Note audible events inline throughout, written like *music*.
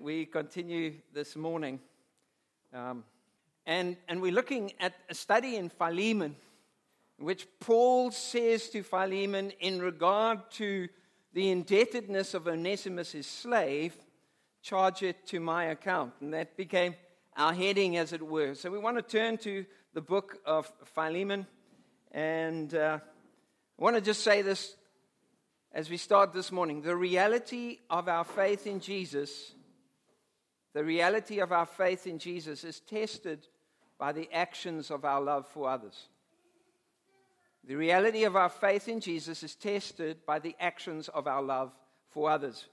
we continue this morning. Um, and, and we're looking at a study in Philemon, which Paul says to Philemon in regard to the indebtedness of Onesimus, his slave, charge it to my account. And that became our heading, as it were. So we want to turn to the book of Philemon. And uh, I want to just say this as we start this morning. The reality of our faith in Jesus, the reality of our faith in Jesus is tested by the actions of our love for others. The reality of our faith in Jesus is tested by the actions of our love for others.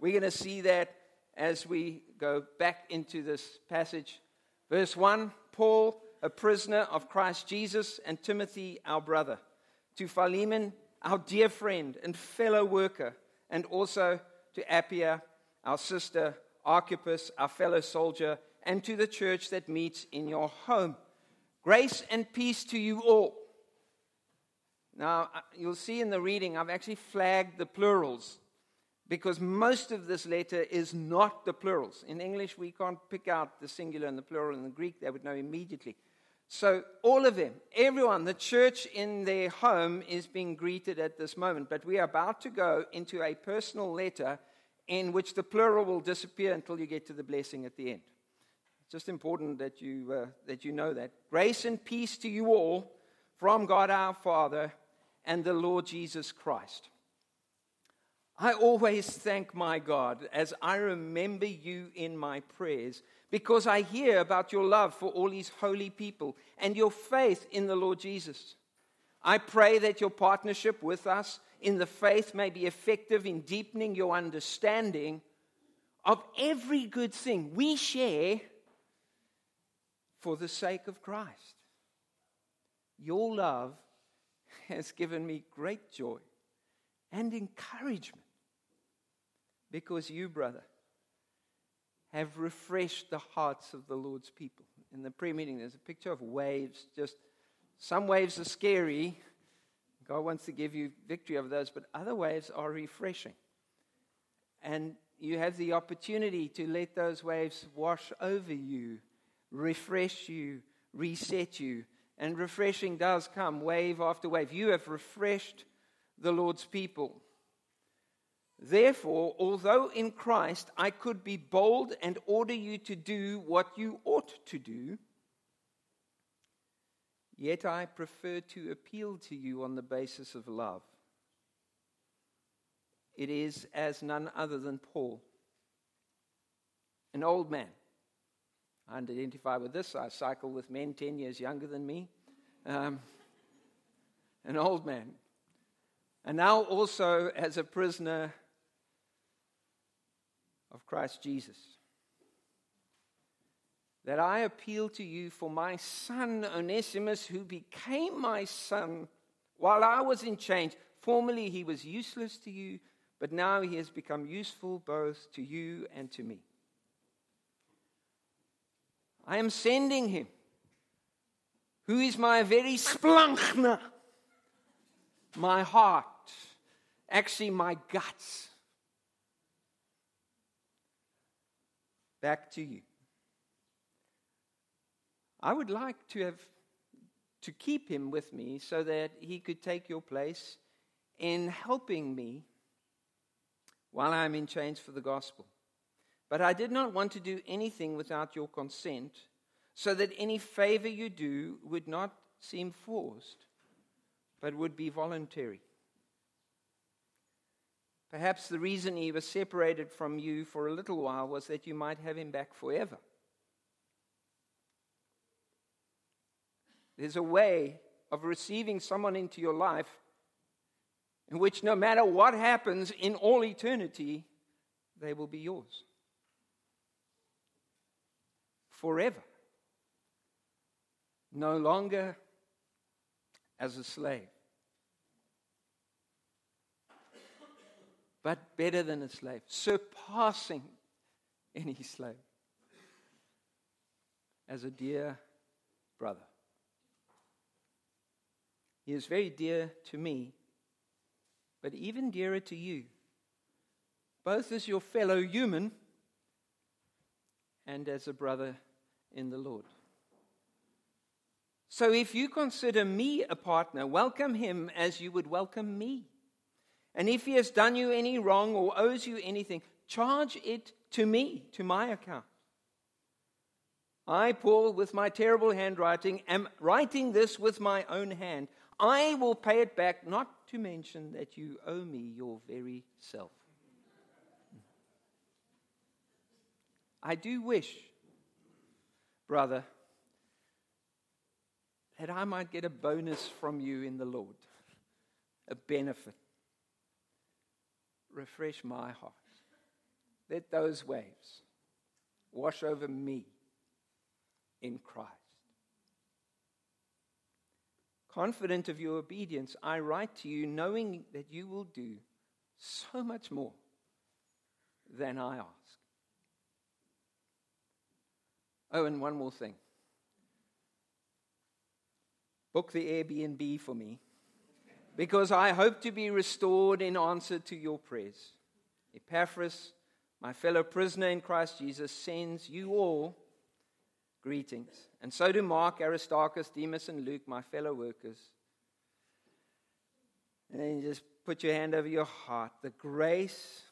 We're going to see that as we go back into this passage. Verse 1 Paul, a prisoner of Christ Jesus, and Timothy, our brother, to Philemon, our dear friend and fellow worker, and also to Apphia, our sister, Archippus, our fellow soldier, and to the church that meets in your home. Grace and peace to you all. Now, uh, you'll see in the reading, I've actually flagged the plurals because most of this letter is not the plurals. In English, we can't pick out the singular and the plural. In the Greek, they would know immediately. So, all of them, everyone, the church in their home is being greeted at this moment. But we are about to go into a personal letter in which the plural will disappear until you get to the blessing at the end. It's just important that you, uh, that you know that. Grace and peace to you all from God our Father and the Lord Jesus Christ. I always thank my God as I remember you in my prayers because I hear about your love for all these holy people and your faith in the Lord Jesus. I pray that your partnership with us in the faith may be effective in deepening your understanding of every good thing we share for the sake of Christ. Your love has given me great joy and encouragement because you, brother, have refreshed the hearts of the Lord's people. In the prayer meeting, there's a picture of waves. Just some waves are scary. God wants to give you victory over those, but other waves are refreshing. And you have the opportunity to let those waves wash over you, refresh you, reset you. And refreshing does come wave after wave. You have refreshed the Lord's people. Therefore, although in Christ I could be bold and order you to do what you ought to do, yet I prefer to appeal to you on the basis of love. It is as none other than Paul, an old man. I identify with this. I cycle with men 10 years younger than me. Um, an old man. And now also as a prisoner of Christ Jesus. That I appeal to you for my son Onesimus, who became my son while I was in chains. Formerly he was useless to you, but now he has become useful both to you and to me. I am sending him, who is my very splanchna, my heart, actually my guts back to you. I would like to have to keep him with me so that he could take your place in helping me while I'm in chains for the gospel. But I did not want to do anything without your consent, so that any favor you do would not seem forced, but would be voluntary. Perhaps the reason he was separated from you for a little while was that you might have him back forever. There's a way of receiving someone into your life in which no matter what happens in all eternity, they will be yours. Forever. No longer as a slave. but better than a slave, surpassing any slave, as a dear brother. He is very dear to me, but even dearer to you, both as your fellow human and as a brother in the Lord. So if you consider me a partner, welcome him as you would welcome me. And if he has done you any wrong or owes you anything, charge it to me, to my account. I, Paul, with my terrible handwriting, am writing this with my own hand. I will pay it back, not to mention that you owe me your very self. I do wish, brother, that I might get a bonus from you in the Lord, a benefit. Refresh my heart. Let those waves wash over me in Christ. Confident of your obedience, I write to you knowing that you will do so much more than I ask. Oh, and one more thing. Book the Airbnb for me because I hope to be restored in answer to your prayers. Epaphras, my fellow prisoner in Christ Jesus, sends you all greetings. And so do Mark, Aristarchus, Demas, and Luke, my fellow workers. And then you just put your hand over your heart. The grace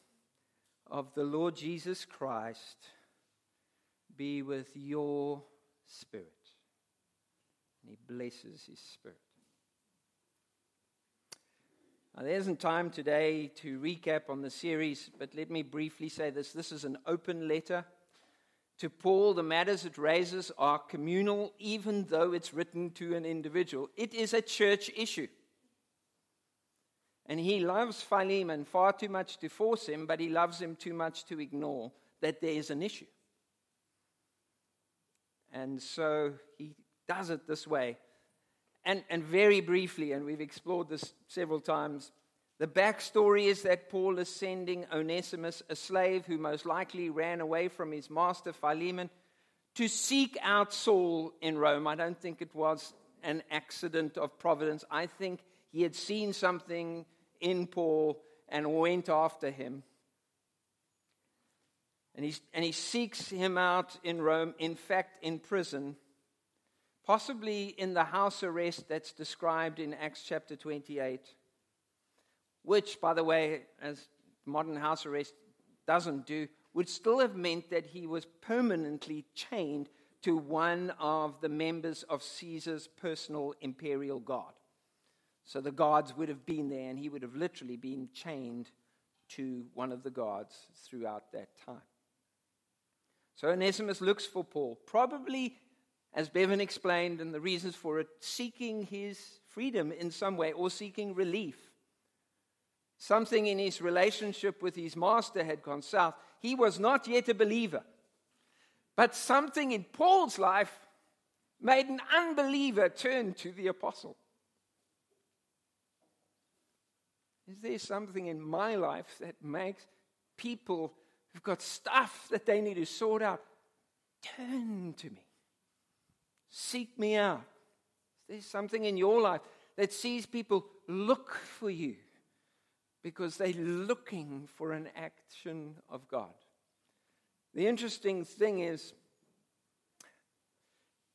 of the Lord Jesus Christ be with your spirit. And he blesses his spirit. Now, there isn't time today to recap on the series, but let me briefly say this. This is an open letter to Paul, the matters it raises are communal, even though it's written to an individual. It is a church issue. And he loves Philemon far too much to force him, but he loves him too much to ignore that there is an issue. And so he does it this way. And, and very briefly, and we've explored this several times, the backstory is that Paul is sending Onesimus, a slave who most likely ran away from his master Philemon, to seek out Saul in Rome. I don't think it was an accident of providence. I think he had seen something in Paul and went after him. And, he's, and he seeks him out in Rome, in fact, in prison, possibly in the house arrest that's described in Acts chapter 28 which, by the way, as modern house arrest doesn't do, would still have meant that he was permanently chained to one of the members of Caesar's personal imperial guard. So the guards would have been there, and he would have literally been chained to one of the guards throughout that time. So Onesimus looks for Paul, probably, as Bevan explained, and the reasons for it, seeking his freedom in some way or seeking relief Something in his relationship with his master had gone south. He was not yet a believer. But something in Paul's life made an unbeliever turn to the apostle. Is there something in my life that makes people who've got stuff that they need to sort out turn to me? Seek me out. Is there something in your life that sees people look for you? Because they're looking for an action of God. The interesting thing is,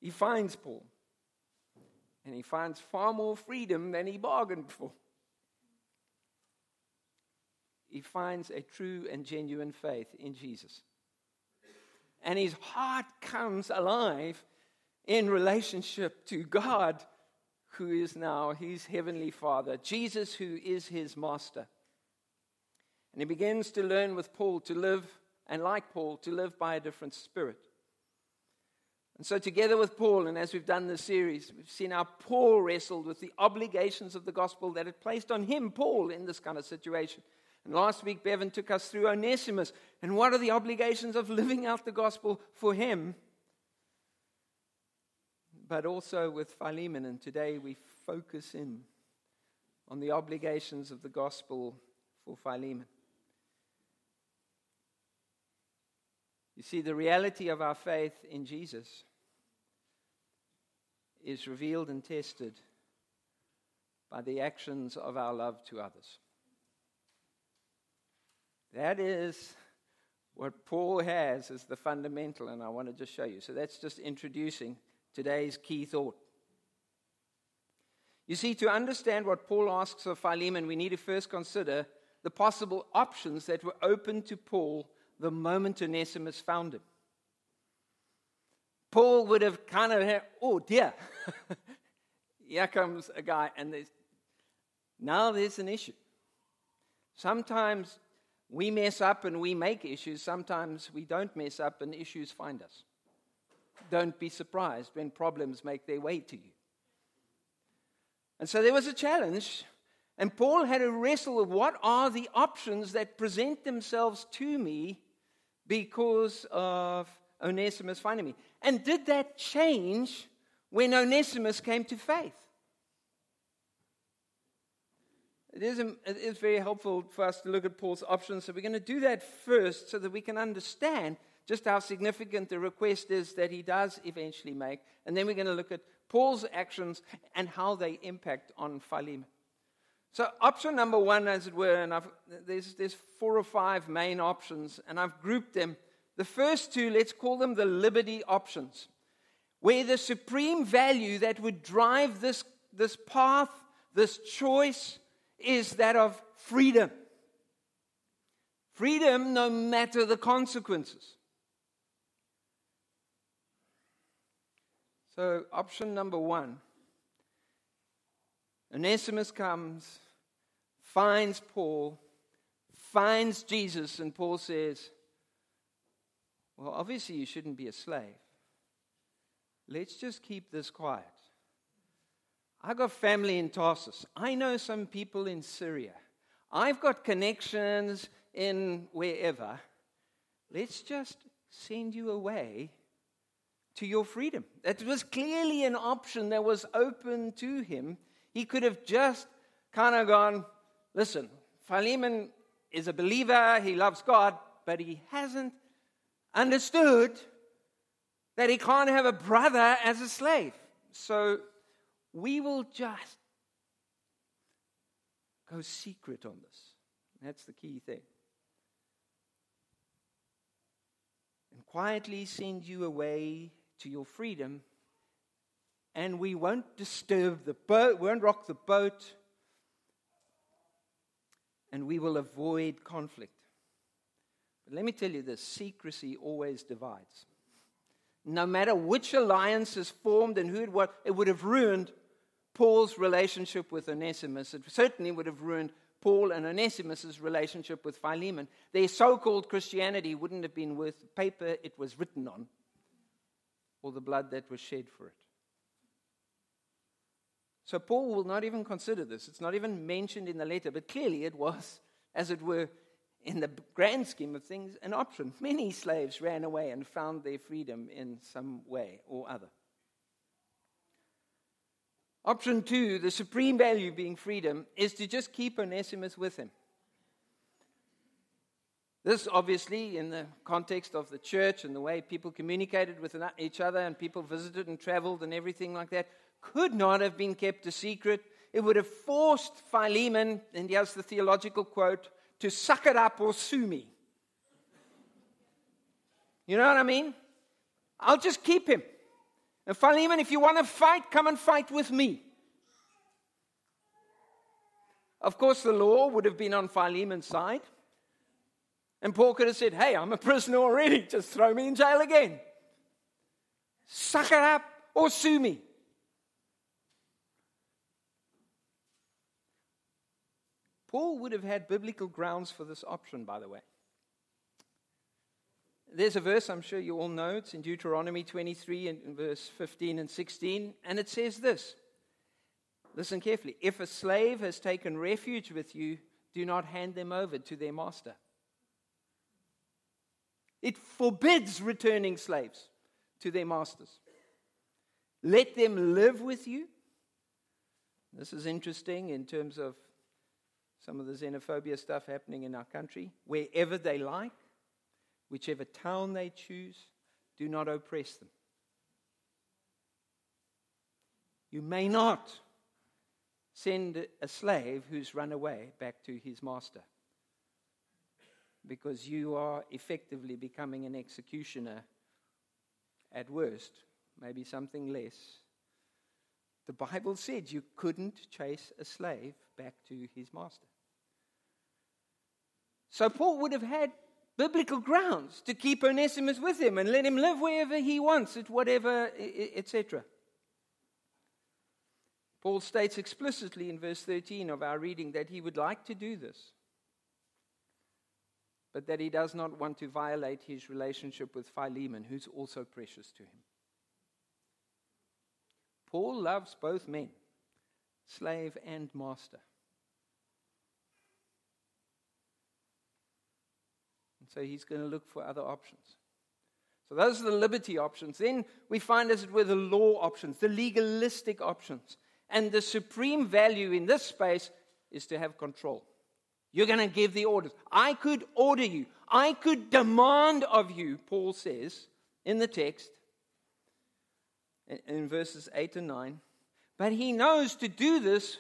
he finds Paul, and he finds far more freedom than he bargained for. He finds a true and genuine faith in Jesus. And his heart comes alive in relationship to God, who is now his heavenly Father, Jesus, who is his master. And he begins to learn with Paul to live, and like Paul, to live by a different spirit. And so, together with Paul, and as we've done this series, we've seen how Paul wrestled with the obligations of the gospel that it placed on him, Paul, in this kind of situation. And last week, Bevan took us through Onesimus and what are the obligations of living out the gospel for him, but also with Philemon. And today we focus in on the obligations of the gospel for Philemon. You see, the reality of our faith in Jesus is revealed and tested by the actions of our love to others. That is what Paul has as the fundamental, and I want to just show you. So that's just introducing today's key thought. You see, to understand what Paul asks of Philemon, we need to first consider the possible options that were open to Paul the moment Onesimus found him. Paul would have kind of had, oh dear, *laughs* here comes a guy, and there's, now there's an issue. Sometimes we mess up and we make issues. Sometimes we don't mess up and issues find us. Don't be surprised when problems make their way to you. And so there was a challenge, and Paul had to wrestle with what are the options that present themselves to me because of Onesimus finding me. And did that change when Onesimus came to faith? It is, um, it is very helpful for us to look at Paul's options. So we're going to do that first so that we can understand just how significant the request is that he does eventually make. And then we're going to look at Paul's actions and how they impact on Philemon. So, option number one, as it were, and I've, there's, there's four or five main options, and I've grouped them. The first two, let's call them the liberty options, where the supreme value that would drive this, this path, this choice, is that of freedom. Freedom no matter the consequences. So, option number one Onesimus comes, finds Paul, finds Jesus, and Paul says, Well, obviously, you shouldn't be a slave. Let's just keep this quiet. I've got family in Tarsus. I know some people in Syria. I've got connections in wherever. Let's just send you away to your freedom. That was clearly an option that was open to him. He could have just kind of gone, listen, Philemon is a believer, he loves God, but he hasn't understood that he can't have a brother as a slave. So we will just go secret on this. That's the key thing. And quietly send you away to your freedom, and we won't disturb the boat, we won't rock the boat, and we will avoid conflict. But let me tell you this secrecy always divides. No matter which alliance is formed and who it was, it would have ruined Paul's relationship with Onesimus. It certainly would have ruined Paul and Onesimus' relationship with Philemon. Their so called Christianity wouldn't have been worth the paper it was written on or the blood that was shed for it. So Paul will not even consider this. It's not even mentioned in the letter, but clearly it was, as it were, in the grand scheme of things, an option. Many slaves ran away and found their freedom in some way or other. Option two, the supreme value being freedom, is to just keep Onesimus with him. This, obviously, in the context of the church and the way people communicated with each other and people visited and traveled and everything like that, could not have been kept a secret. It would have forced Philemon, and here's the theological quote, to suck it up or sue me. You know what I mean? I'll just keep him. And Philemon, if you want to fight, come and fight with me. Of course, the law would have been on Philemon's side. And Paul could have said, Hey, I'm a prisoner already. Just throw me in jail again. Suck it up or sue me. Paul would have had biblical grounds for this option, by the way. There's a verse I'm sure you all know. It's in Deuteronomy 23 and verse 15 and 16. And it says this Listen carefully. If a slave has taken refuge with you, do not hand them over to their master. It forbids returning slaves to their masters. Let them live with you. This is interesting in terms of some of the xenophobia stuff happening in our country. Wherever they like, whichever town they choose, do not oppress them. You may not send a slave who's run away back to his master. because you are effectively becoming an executioner at worst, maybe something less. The Bible said you couldn't chase a slave back to his master. So Paul would have had biblical grounds to keep Onesimus with him and let him live wherever he wants, at whatever, etc. Paul states explicitly in verse 13 of our reading that he would like to do this, but that he does not want to violate his relationship with Philemon, who's also precious to him. Paul loves both men, slave and master. So he's going to look for other options. So those are the liberty options. Then we find, as it were, the law options, the legalistic options. And the supreme value in this space is to have control. You're going to give the orders. I could order you, I could demand of you, Paul says in the text, in verses 8 and 9. But he knows to do this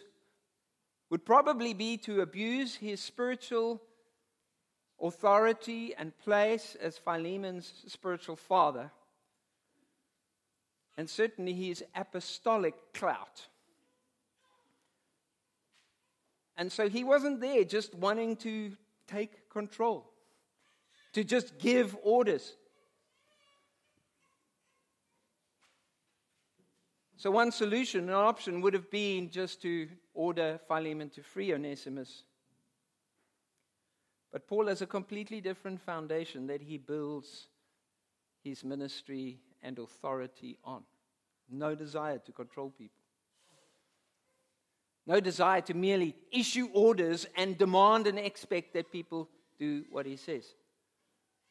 would probably be to abuse his spiritual authority and place as Philemon's spiritual father, and certainly his apostolic clout. And so he wasn't there just wanting to take control, to just give orders. So, one solution, an option, would have been just to order Philemon to free Onesimus. But Paul has a completely different foundation that he builds his ministry and authority on. No desire to control people. No desire to merely issue orders and demand and expect that people do what he says.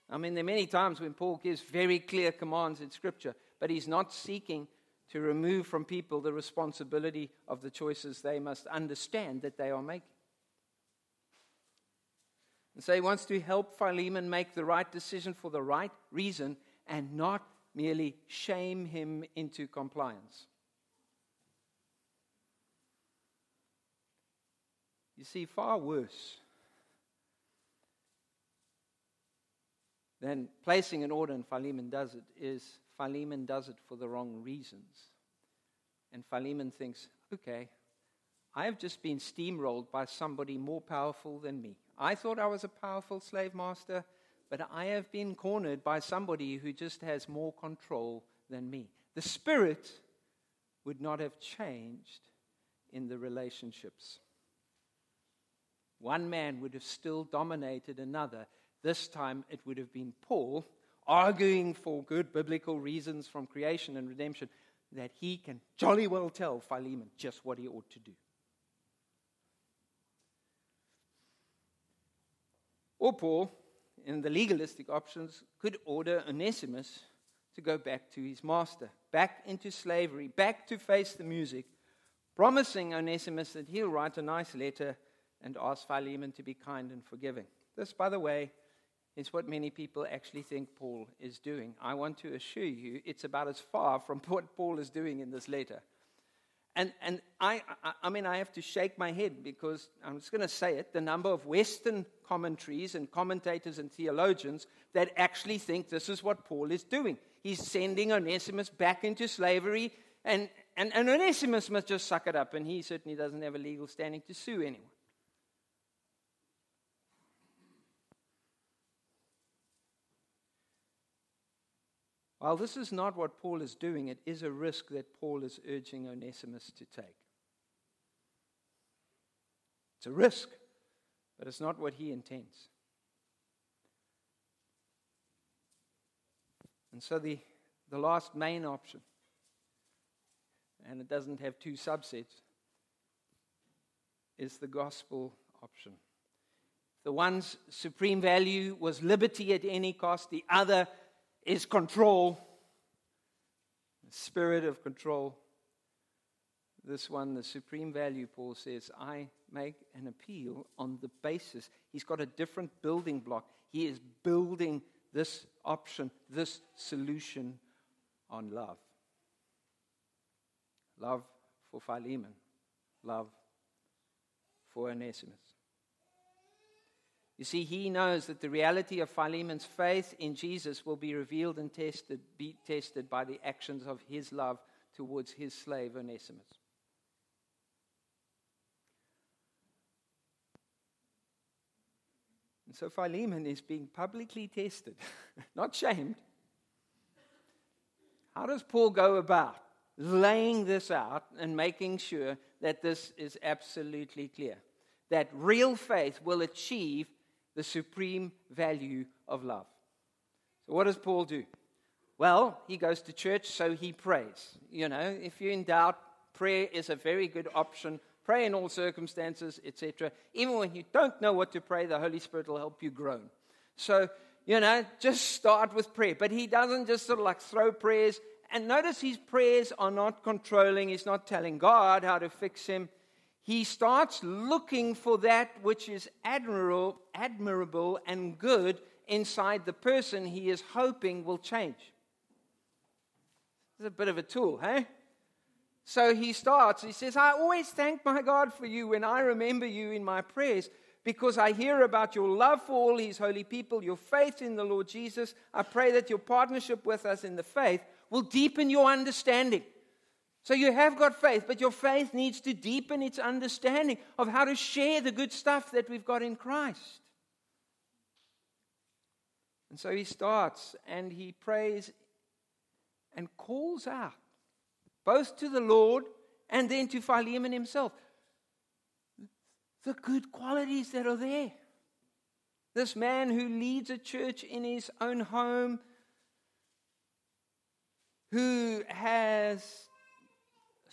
I mean, there are many times when Paul gives very clear commands in Scripture, but he's not seeking to remove from people the responsibility of the choices they must understand that they are making. And so he wants to help Philemon make the right decision for the right reason and not merely shame him into compliance. You see, far worse than placing an order and Philemon does it is Philemon does it for the wrong reasons. And Philemon thinks, okay, I have just been steamrolled by somebody more powerful than me. I thought I was a powerful slave master, but I have been cornered by somebody who just has more control than me. The spirit would not have changed in the relationships. One man would have still dominated another. This time it would have been Paul arguing for good biblical reasons from creation and redemption that he can jolly well tell Philemon just what he ought to do. Or Paul, in the legalistic options, could order Onesimus to go back to his master, back into slavery, back to face the music, promising Onesimus that he'll write a nice letter and ask Philemon to be kind and forgiving. This, by the way, is what many people actually think Paul is doing. I want to assure you it's about as far from *laughs* what Paul is doing in this letter. And, and I, I mean, I have to shake my head because I'm just going to say it the number of Western commentaries and commentators and theologians that actually think this is what Paul is doing. He's sending Onesimus back into slavery, and, and, and Onesimus must just suck it up, and he certainly doesn't have a legal standing to sue anyone. While this is not what Paul is doing, it is a risk that Paul is urging Onesimus to take. It's a risk, but it's not what he intends. And so the, the last main option, and it doesn't have two subsets, is the gospel option. The one's supreme value was liberty at any cost, the other is control, spirit of control. This one, the supreme value, Paul says, I make an appeal on the basis. He's got a different building block. He is building this option, this solution on love. Love for Philemon, love for Onesimus. You see, he knows that the reality of Philemon's faith in Jesus will be revealed and tested, be tested by the actions of his love towards his slave Onesimus. And so Philemon is being publicly tested, *laughs* not shamed. How does Paul go about laying this out and making sure that this is absolutely clear? That real faith will achieve the supreme value of love. So, what does Paul do? Well, he goes to church, so he prays. You know, if you're in doubt, prayer is a very good option. Pray in all circumstances, etc. Even when you don't know what to pray, the Holy Spirit will help you groan. So, you know, just start with prayer. But he doesn't just sort of like throw prayers. And notice his prayers are not controlling, he's not telling God how to fix him he starts looking for that which is admirable, admirable and good inside the person he is hoping will change. It's a bit of a tool, hey? So he starts, he says, I always thank my God for you when I remember you in my prayers because I hear about your love for all his holy people, your faith in the Lord Jesus. I pray that your partnership with us in the faith will deepen your understanding so you have got faith, but your faith needs to deepen its understanding of how to share the good stuff that we've got in Christ. And so he starts and he prays and calls out, both to the Lord and then to Philemon himself, the good qualities that are there. This man who leads a church in his own home, who has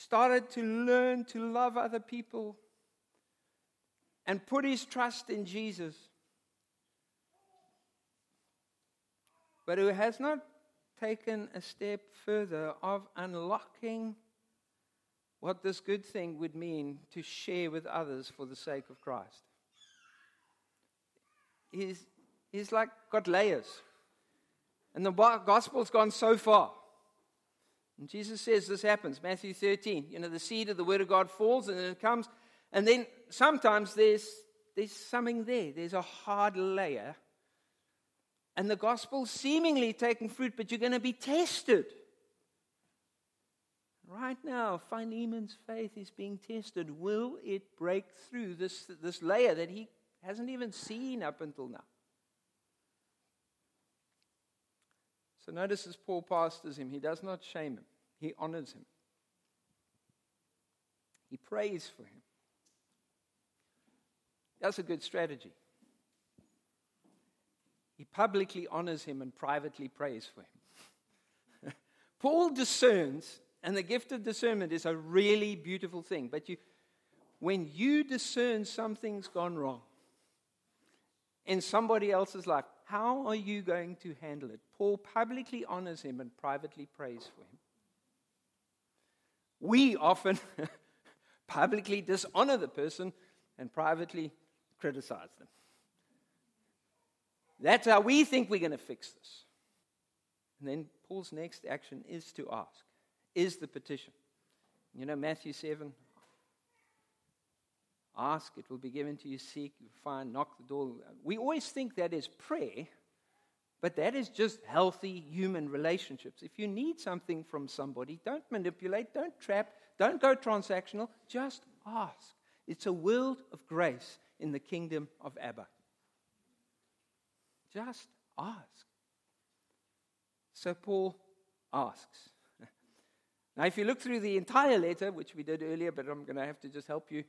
started to learn to love other people and put his trust in Jesus, but who has not taken a step further of unlocking what this good thing would mean to share with others for the sake of Christ. He's, he's like got layers. And the gospel's gone so far and Jesus says this happens, Matthew 13. You know, the seed of the word of God falls and it comes. And then sometimes there's, there's something there. There's a hard layer. And the gospel seemingly taking fruit, but you're going to be tested. Right now, Philemon's faith is being tested. Will it break through this, this layer that he hasn't even seen up until now? So notice as Paul pastors him, he does not shame him. He honors him. He prays for him. That's a good strategy. He publicly honors him and privately prays for him. *laughs* Paul discerns, and the gift of discernment is a really beautiful thing. But you, when you discern something's gone wrong in somebody else's life, how are you going to handle it? Paul publicly honors him and privately prays for him we often *laughs* publicly dishonor the person and privately criticize them. That's how we think we're going to fix this. And then Paul's next action is to ask, is the petition. You know, Matthew 7 ask, it will be given to you, seek, you find, knock the door. We always think that is prayer but that is just healthy human relationships. If you need something from somebody, don't manipulate, don't trap, don't go transactional, just ask. It's a world of grace in the kingdom of Abba. Just ask. So Paul asks. *laughs* Now, if you look through the entire letter, which we did earlier, but I'm going to have to just help you,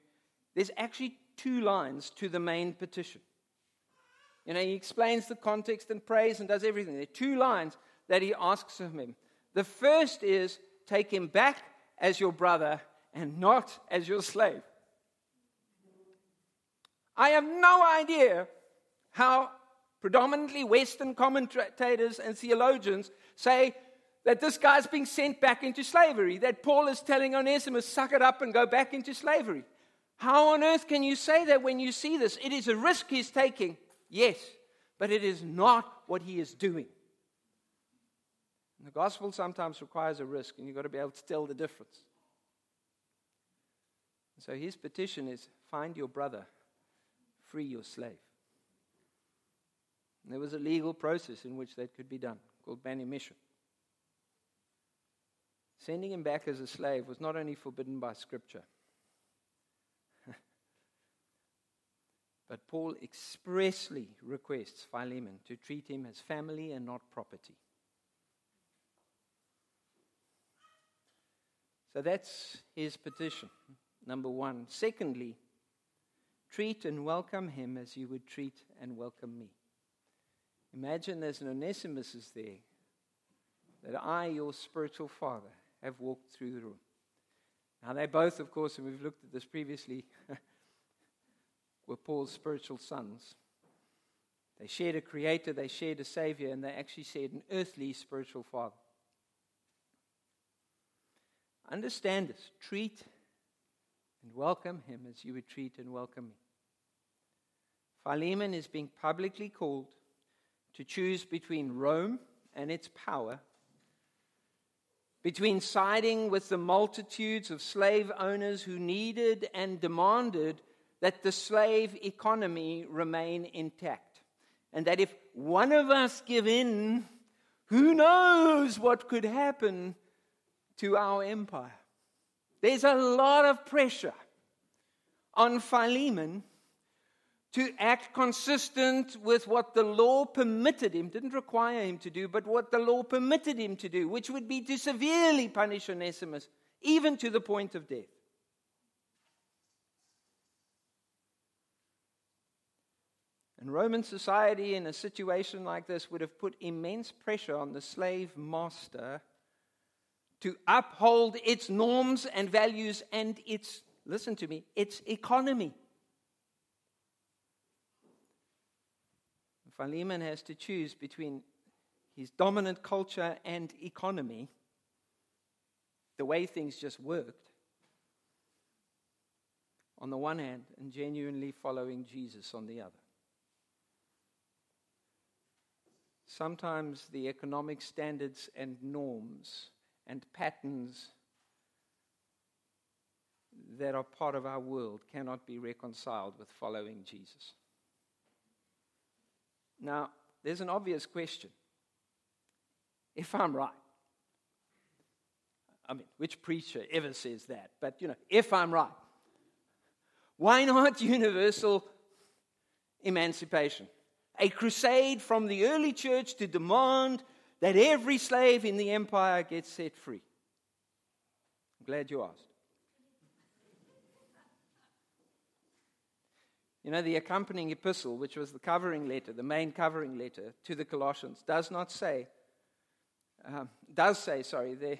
there's actually two lines to the main petition. You know, he explains the context and prays and does everything. There are two lines that he asks of him. The first is, take him back as your brother and not as your slave. I have no idea how predominantly Western commentators and theologians say that this guy's being sent back into slavery, that Paul is telling Onesimus, suck it up and go back into slavery. How on earth can you say that when you see this? It is a risk he's taking. Yes, but it is not what he is doing. And the gospel sometimes requires a risk, and you've got to be able to tell the difference. So his petition is find your brother, free your slave. And there was a legal process in which that could be done called manumission. Sending him back as a slave was not only forbidden by Scripture, but Paul expressly requests Philemon to treat him as family and not property. So that's his petition, number one. Secondly, treat and welcome him as you would treat and welcome me. Imagine there's an Onesimus is there, that I, your spiritual father, have walked through the room. Now, they both, of course, and we've looked at this previously, *laughs* were Paul's spiritual sons. They shared a creator, they shared a savior, and they actually shared an earthly spiritual father. Understand this. Treat and welcome him as you would treat and welcome me. Philemon is being publicly called to choose between Rome and its power, between siding with the multitudes of slave owners who needed and demanded that the slave economy remain intact. And that if one of us give in, who knows what could happen to our empire. There's a lot of pressure on Philemon to act consistent with what the law permitted him, didn't require him to do, but what the law permitted him to do, which would be to severely punish Onesimus, even to the point of death. And Roman society, in a situation like this, would have put immense pressure on the slave master to uphold its norms and values and its, listen to me, its economy. Philemon has to choose between his dominant culture and economy, the way things just worked, on the one hand, and genuinely following Jesus on the other. Sometimes the economic standards and norms and patterns that are part of our world cannot be reconciled with following Jesus. Now, there's an obvious question. If I'm right, I mean, which preacher ever says that? But, you know, if I'm right, why not universal emancipation? A crusade from the early church to demand that every slave in the empire gets set free? I'm glad you asked. You know, the accompanying epistle, which was the covering letter, the main covering letter to the Colossians, does not say, um, does say, sorry, there,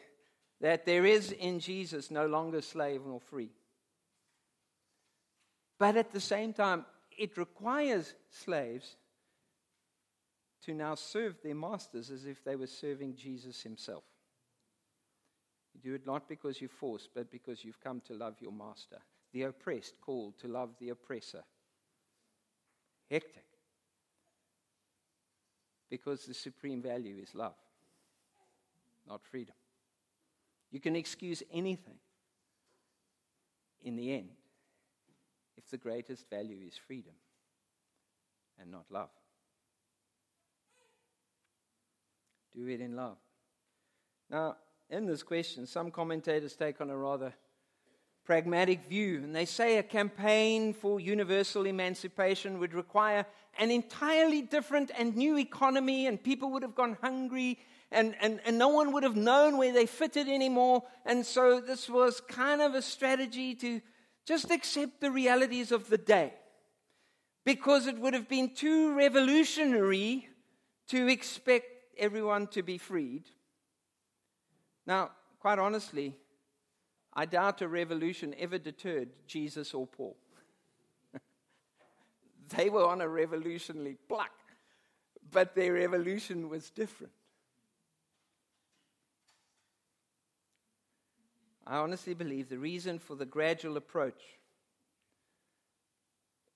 that there is in Jesus no longer slave nor free. But at the same time, it requires slaves to now serve their masters as if they were serving Jesus himself. You do it not because you're forced, but because you've come to love your master. The oppressed called to love the oppressor. Hectic. Because the supreme value is love, not freedom. You can excuse anything in the end if the greatest value is freedom and not love. Do it in love. Now, in this question, some commentators take on a rather pragmatic view, and they say a campaign for universal emancipation would require an entirely different and new economy, and people would have gone hungry, and, and, and no one would have known where they fitted anymore. And so, this was kind of a strategy to just accept the realities of the day because it would have been too revolutionary to expect everyone to be freed. Now, quite honestly, I doubt a revolution ever deterred Jesus or Paul. *laughs* they were on a revolutionary pluck, but their revolution was different. I honestly believe the reason for the gradual approach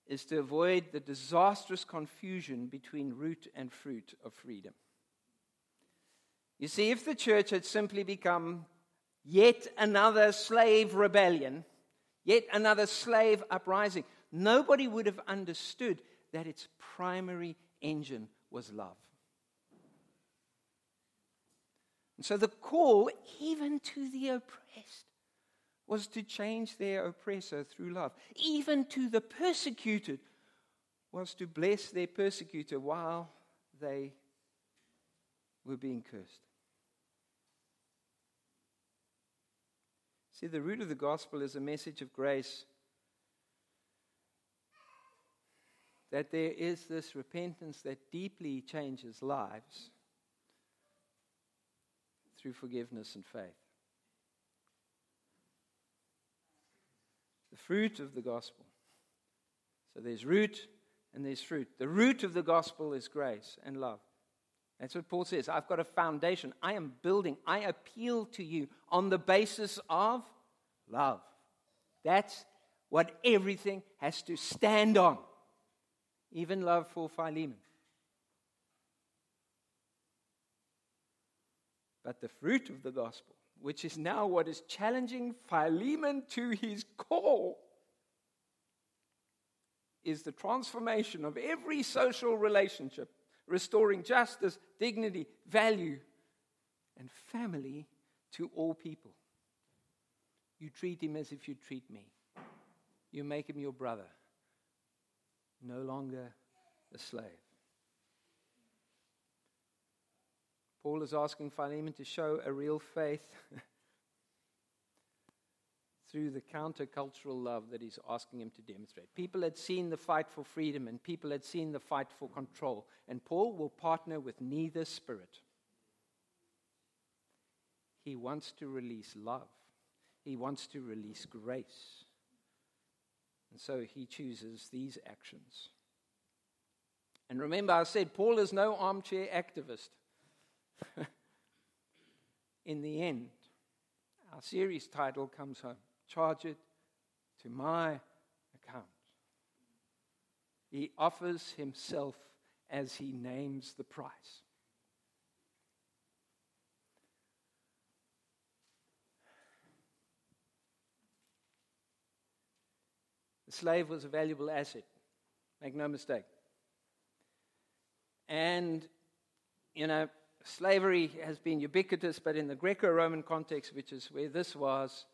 is to avoid the disastrous confusion between root and fruit of freedom. You see, if the church had simply become yet another slave rebellion, yet another slave uprising, nobody would have understood that its primary engine was love. And so the call, even to the oppressed, was to change their oppressor through love. Even to the persecuted, was to bless their persecutor while they were being cursed. See, the root of the gospel is a message of grace that there is this repentance that deeply changes lives through forgiveness and faith. The fruit of the gospel. So there's root and there's fruit. The root of the gospel is grace and love. That's what Paul says. I've got a foundation. I am building. I appeal to you on the basis of love. That's what everything has to stand on, even love for Philemon. But the fruit of the gospel, which is now what is challenging Philemon to his core, is the transformation of every social relationship, restoring justice, dignity, value, and family to all people. You treat him as if you treat me. You make him your brother, no longer a slave. Paul is asking Philemon to show a real faith *laughs* through the countercultural love that he's asking him to demonstrate. People had seen the fight for freedom and people had seen the fight for control. And Paul will partner with neither spirit. He wants to release love, he wants to release grace. And so he chooses these actions. And remember, I said Paul is no armchair activist. *laughs* In the end, our series title comes home Charge it to my account. He offers himself as he names the price. The slave was a valuable asset, make no mistake. And, you know, slavery has been ubiquitous, but in the Greco Roman context, which is where this was,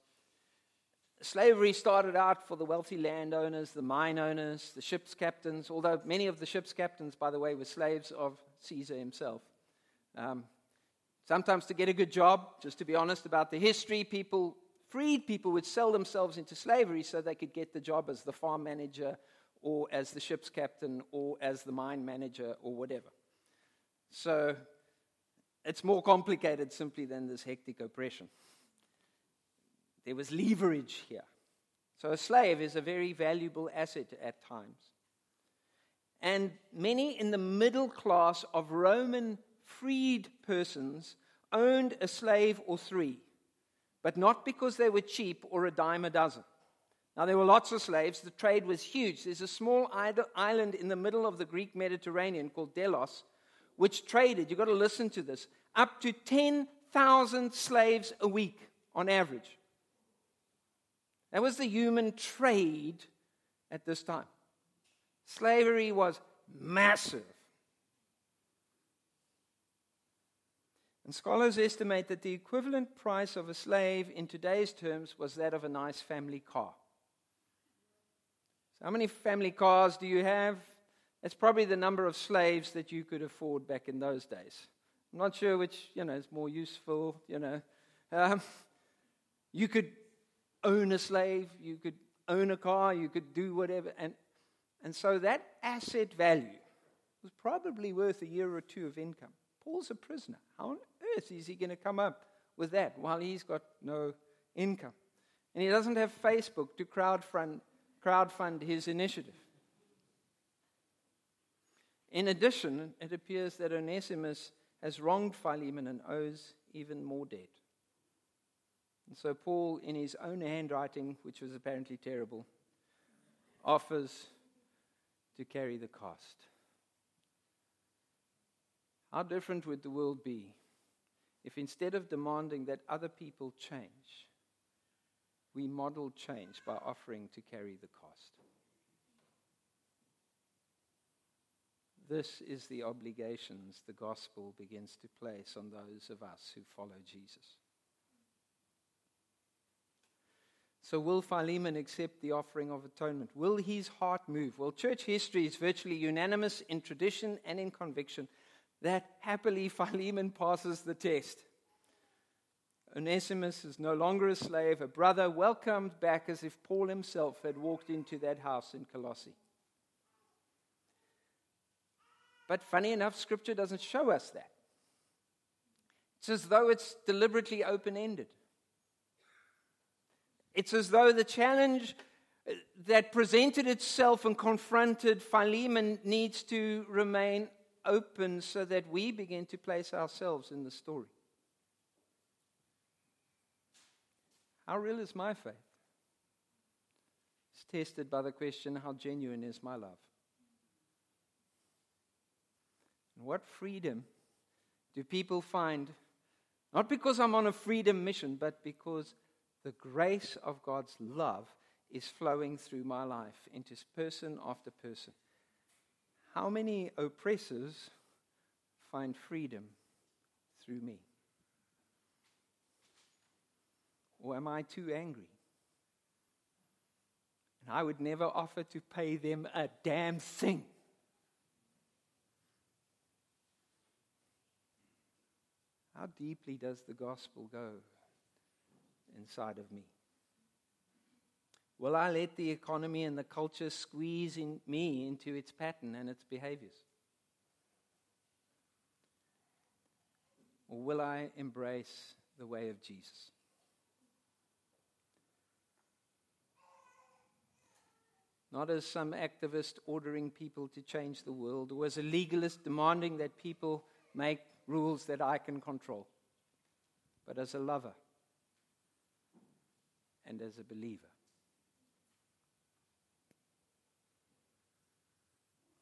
slavery started out for the wealthy landowners, the mine owners, the ship's captains, although many of the ship's captains, by the way, were slaves of Caesar himself. Um, sometimes to get a good job, just to be honest about the history, people, freed people would sell themselves into slavery so they could get the job as the farm manager or as the ship's captain or as the mine manager or whatever. So it's more complicated simply than this hectic oppression. There was leverage here. So a slave is a very valuable asset at times. And many in the middle class of Roman freed persons owned a slave or three, but not because they were cheap or a dime a dozen. Now, there were lots of slaves. The trade was huge. There's a small island in the middle of the Greek Mediterranean called Delos, which traded, you've got to listen to this, up to 10,000 slaves a week on average. That was the human trade at this time. Slavery was massive. And scholars estimate that the equivalent price of a slave in today's terms was that of a nice family car. So, how many family cars do you have? That's probably the number of slaves that you could afford back in those days. I'm not sure which, you know, is more useful, you know. Um, you could own a slave, you could own a car, you could do whatever. And, and so that asset value was probably worth a year or two of income. Paul's a prisoner. How on earth is he going to come up with that while he's got no income? And he doesn't have Facebook to crowdfund, crowdfund his initiative. In addition, it appears that Onesimus has wronged Philemon and owes even more debt. And so Paul, in his own handwriting, which was apparently terrible, offers to carry the cost. How different would the world be if instead of demanding that other people change, we model change by offering to carry the cost? This is the obligations the gospel begins to place on those of us who follow Jesus. So, will Philemon accept the offering of atonement? Will his heart move? Well, church history is virtually unanimous in tradition and in conviction that happily Philemon passes the test. Onesimus is no longer a slave, a brother welcomed back as if Paul himself had walked into that house in Colossae. But funny enough, Scripture doesn't show us that. It's as though it's deliberately open ended. It's as though the challenge that presented itself and confronted Philemon needs to remain open so that we begin to place ourselves in the story. How real is my faith? It's tested by the question how genuine is my love? And what freedom do people find? Not because I'm on a freedom mission, but because the grace of God's love is flowing through my life into person after person. How many oppressors find freedom through me? Or am I too angry? And I would never offer to pay them a damn thing. How deeply does the gospel go inside of me? Will I let the economy and the culture squeeze in me into its pattern and its behaviors? Or will I embrace the way of Jesus? Not as some activist ordering people to change the world, or as a legalist demanding that people make rules that I can control, but as a lover and as a believer.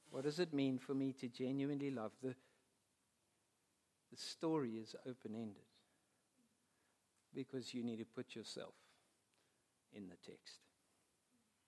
What does it mean for me to genuinely love? The, the story is open ended because you need to put yourself in the text.